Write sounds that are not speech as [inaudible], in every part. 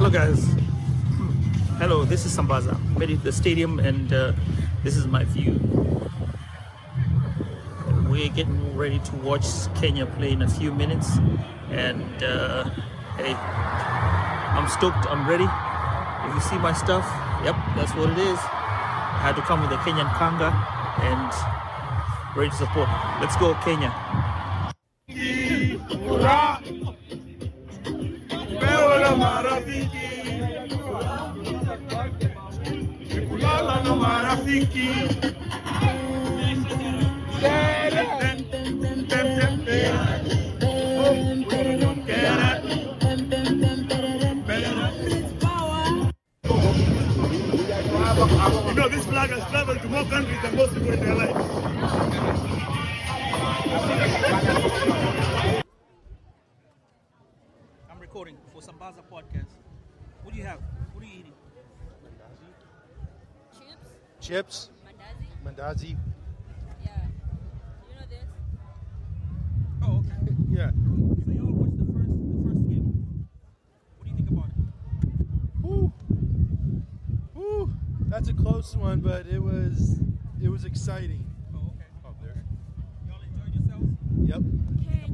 Hello, guys. Hello, this is Sambaza. I'm at the stadium, and uh, this is my view. We're getting ready to watch Kenya play in a few minutes, and uh, hey, I'm stoked. I'm ready. If you see my stuff, yep, that's what it is. I had to come with a Kenyan kanga and ready to support. Let's go, Kenya. Marafiki. You know, this flag has traveled to more countries than most people in their life. I'm recording for Sambaza podcast. What do you have? What are you eating? Chips, Chips, mandazi. mandazi. Yeah. You know this? Oh, okay. [laughs] Yeah. So y'all watched the first the first game. What do you think about it? Woo. Woo. That's a close one, but it was it was exciting. Oh, okay. Oh, there. Y'all enjoyed yourselves? Yep. Kenya.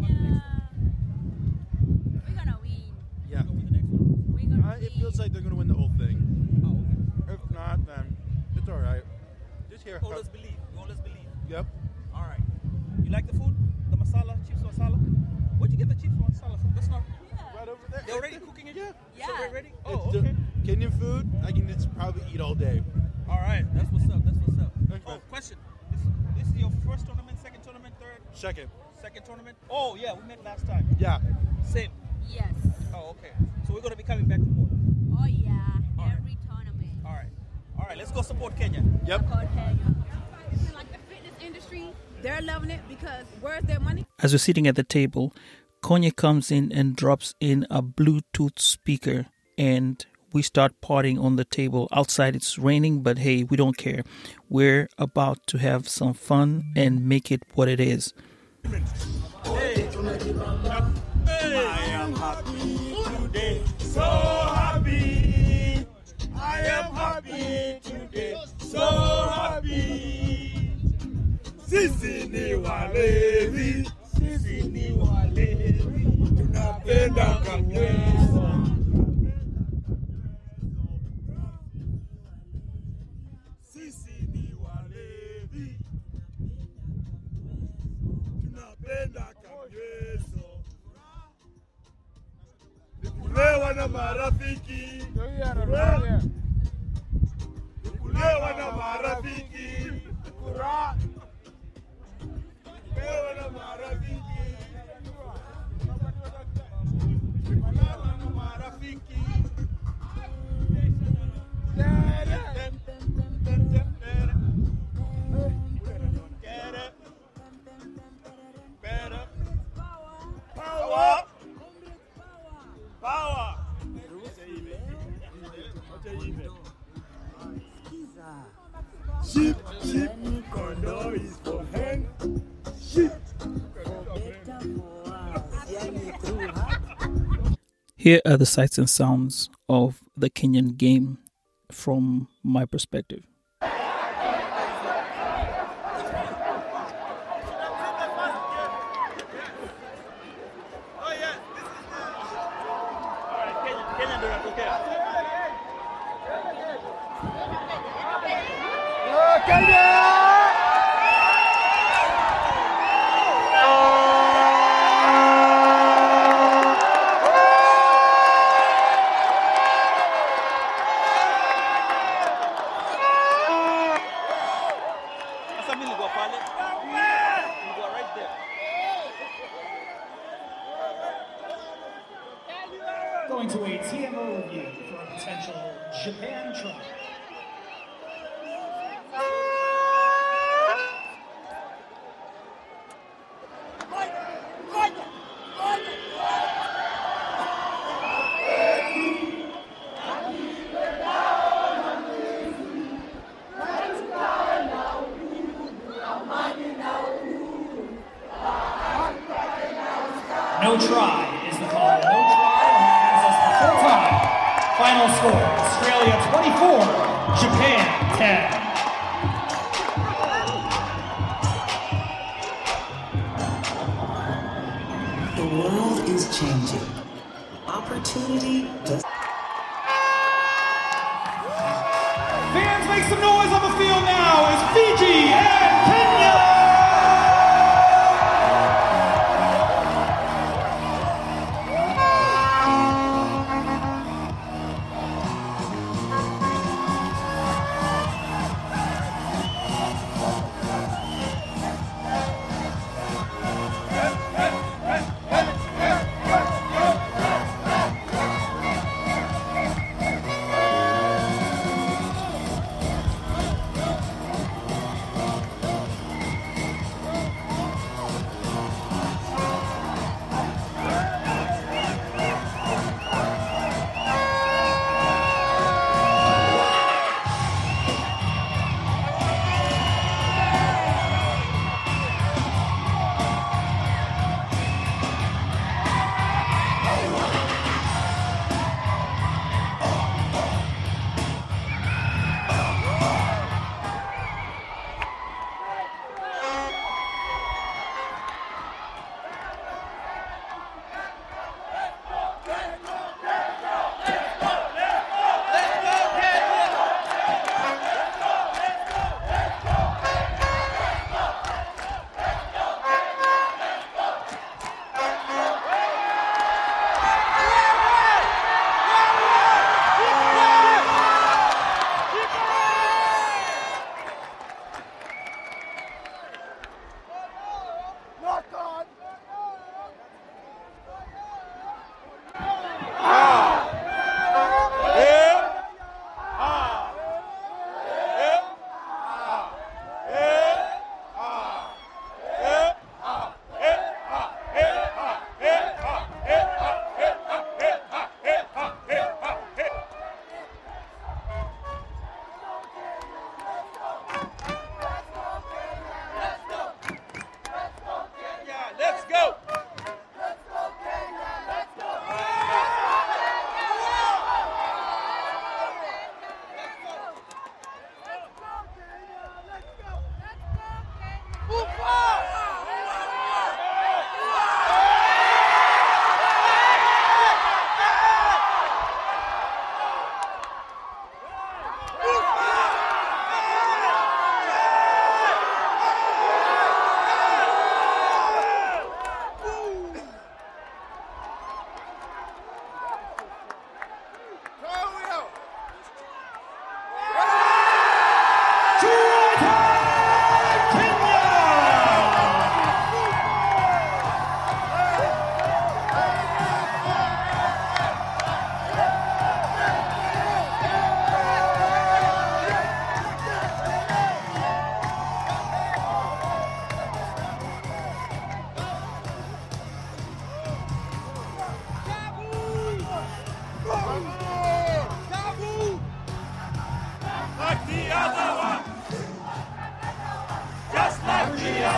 We're gonna win. Yeah. Go with the next one. We're gonna Uh, win. it feels like they're gonna win the whole thing. Oh, okay. If not, then it's all right. Just here. Oh, let's believe. We all let's believe. Yep. All right. You like the food? The masala, chips masala? Where'd you get the chips masala from? That's not. Right over there. They're already cooking it? Yeah. Yeah. So they're ready? It's Oh, ju- okay. Kenyan food. I can just probably eat all day. All right. That's what's up. That's what's up. Thanks, Oh, man. question. This, this is your first tournament, second tournament, third, Second. second tournament? Oh, yeah. We met last time. Yeah. Same. Yes. Oh, okay. So we're going to be coming back for more. Oh yeah. All right. Every tournament. All right. All right. Let's go support Kenya. Yep. Support Kenya. in like the fitness industry, they're loving it because where's their money? As we're sitting at the table, Kanye comes in and drops in a Bluetooth speaker, and we start partying on the table. Outside it's raining, but hey, we don't care. We're about to have some fun and make it what it is. I am happy today, so happy. I am happy today, so happy. Sisi ni kabisa. Sisi ni walevi. Kulewa na marafiki. Kulewa na marafiki. Kulewa marafiki. Here are the sights and sounds of the Kenyan game from my perspective. Going to a TMO review for a potential Japan try. The world is changing. Opportunity does. Fans, make some noise on the field now as Fiji and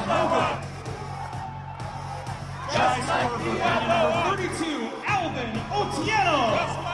Just like the 32, Alvin Otieno.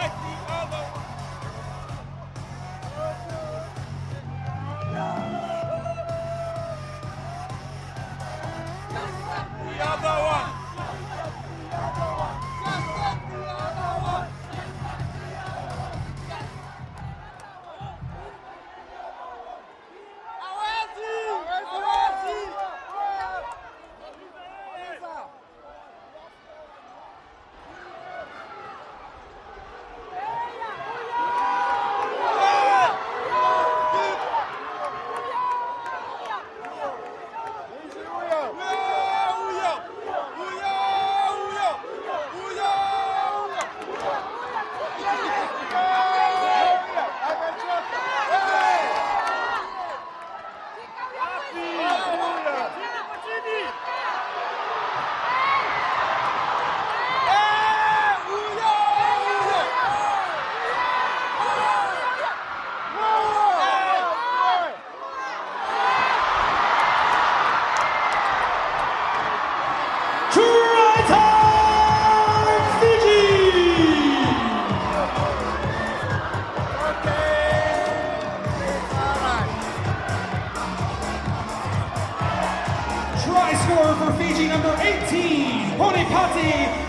Number 18, Honekati Loganimasi.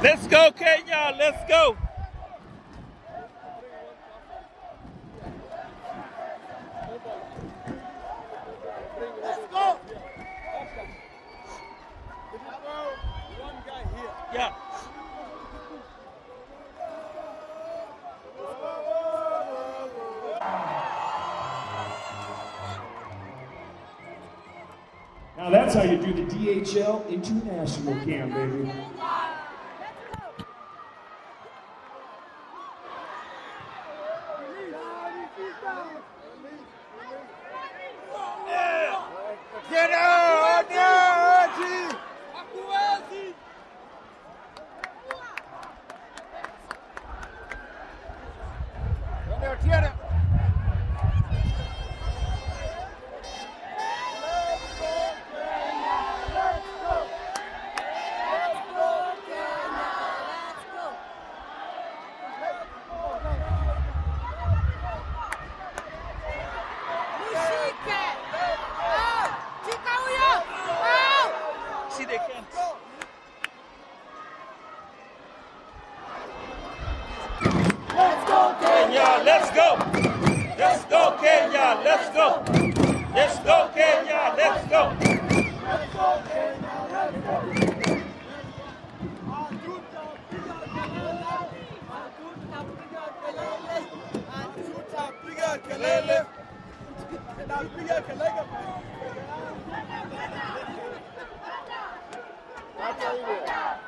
Let's go, Kenya. Let's go. Let's Yeah. Now that's how you do the DHL International Cam, baby. See, they can't. Kenya, let's go. Let's go, Kenya. Let's go. Let's go, Kenya. Let's go. Rwanda.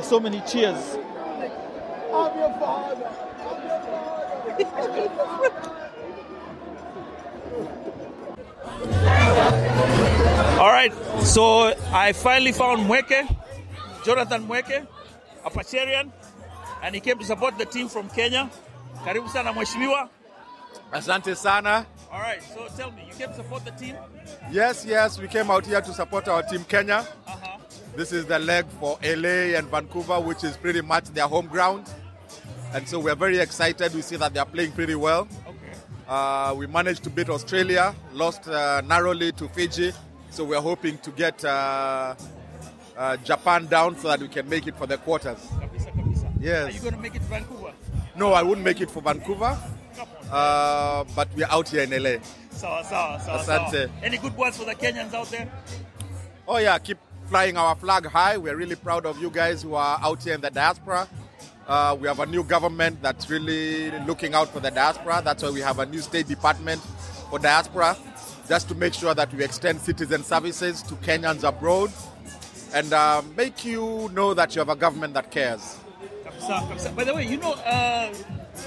There's so many cheers. All right, so I finally found Mueke, Jonathan Mueke, a Pacherian, and he came to support the team from Kenya. Karibu sana mheshimiwa. Asante sana. All right, so tell me, you came to support the team? Yes, yes, we came out here to support our team Kenya. Uh-huh. This is the leg for LA and Vancouver, which is pretty much their home ground. And so we're very excited. We see that they're playing pretty well. Okay. Uh, we managed to beat Australia, lost uh, narrowly to Fiji. So we're hoping to get uh, uh, Japan down so that we can make it for the quarters. Kabisa, kabisa. Yes. Are you going to make it to Vancouver? No, I wouldn't make it for Vancouver, uh, but we're out here in LA. Sawa, sawa, sawa, Asante. Any good words for the Kenyans out there? Oh yeah, keep flying our flag high. We're really proud of you guys who are out here in the diaspora. Uh, we have a new government that's really looking out for the diaspora. That's why we have a new State Department for diaspora, just to make sure that we extend citizen services to Kenyans abroad and uh, make you know that you have a government that cares. By the way, you know, uh,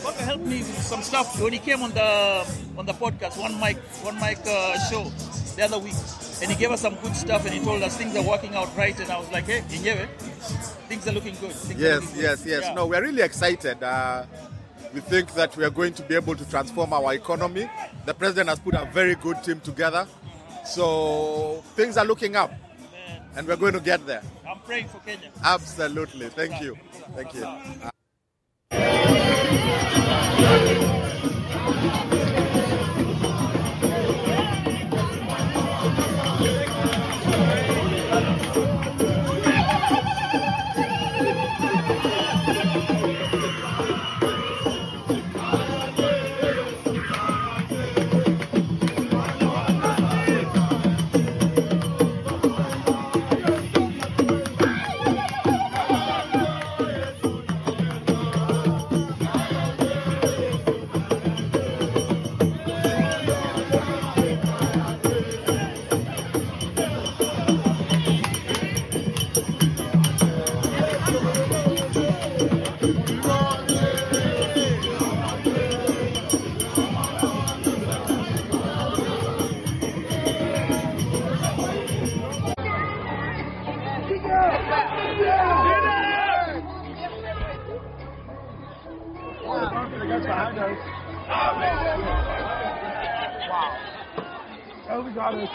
Baka helped me with some stuff when he came on the on the podcast, one mic, one mic uh, show the other week, and he gave us some good stuff, and he told us things are working out right, and I was like, hey, Inyewe, things are looking good. Things Yes, looking good. yes, yes. Yeah. No, we're really excited. Uh, we think that we are going to be able to transform our economy. The president has put a very good team together. So things are looking up, and we're going to get there. I'm praying for Kenya. Absolutely. Thank you. Thank you. Wow. That we got it.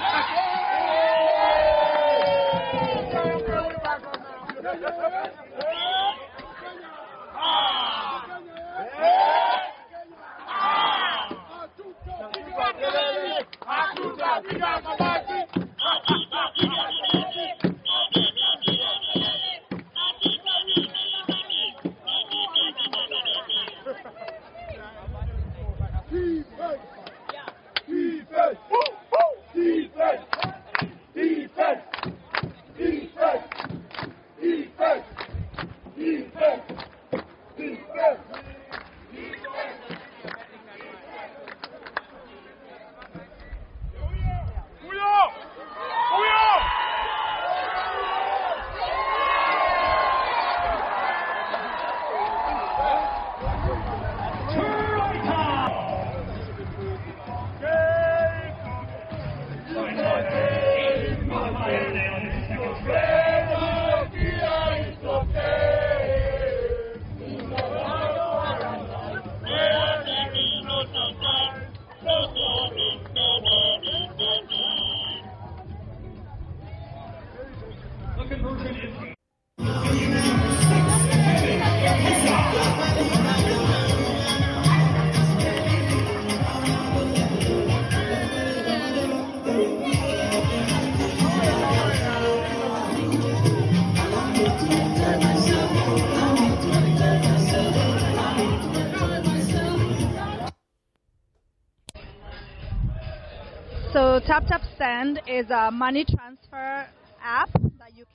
So Tap Tap Send is a money transfer app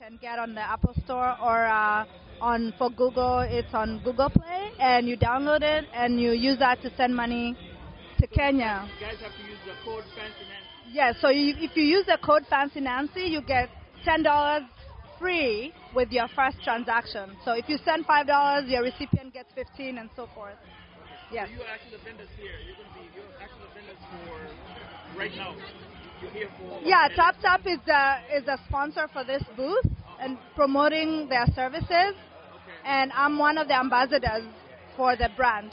can get on the Apple Store or uh, on for Google. It's on Google Play, and you download it and you use that to send money to Kenya. You guys have to use the code Fancy Nancy. Yeah, so you, if you use the code Fancy Nancy, you get ten dollars free with your first transaction. So if you send five dollars, your recipient gets fifteen, and so forth. Yes. You are actually the vendors here. You're going to be you're actually the vendors for right now. You're here for Yeah, Tap Tap is the is a sponsor for this booth and promoting their services, and I'm one of the ambassadors for the brand.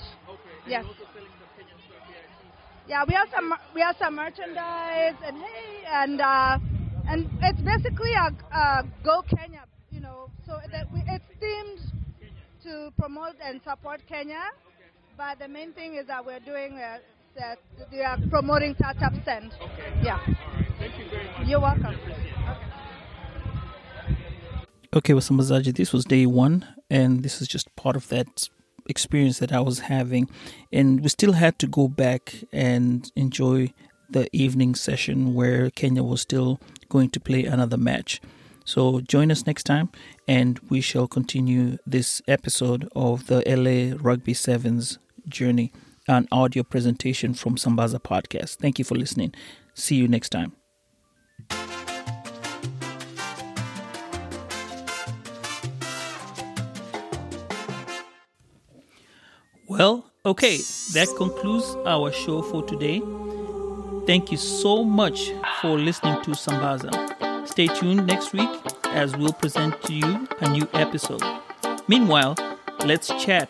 Yes. Yeah, we have some we have some merchandise and hey and uh, and it's basically a, a Go Kenya, you know. So that we, it's themed to promote and support Kenya, but the main thing is that we're doing uh, that we are promoting Tap Tap Send. Yeah. Thank you very much. You're welcome. Okay, well, Sambazaji, this was day one, and this is just part of that experience that I was having. And we still had to go back and enjoy the evening session where Kenya was still going to play another match. So join us next time, and we shall continue this episode of the LA Rugby Sevens journey, an audio presentation from Sambaza Podcast. Thank you for listening. See you next time. Well, okay, that concludes our show for today. Thank you so much for listening to Sambaza. Stay tuned next week as we'll present to you a new episode. Meanwhile, let's chat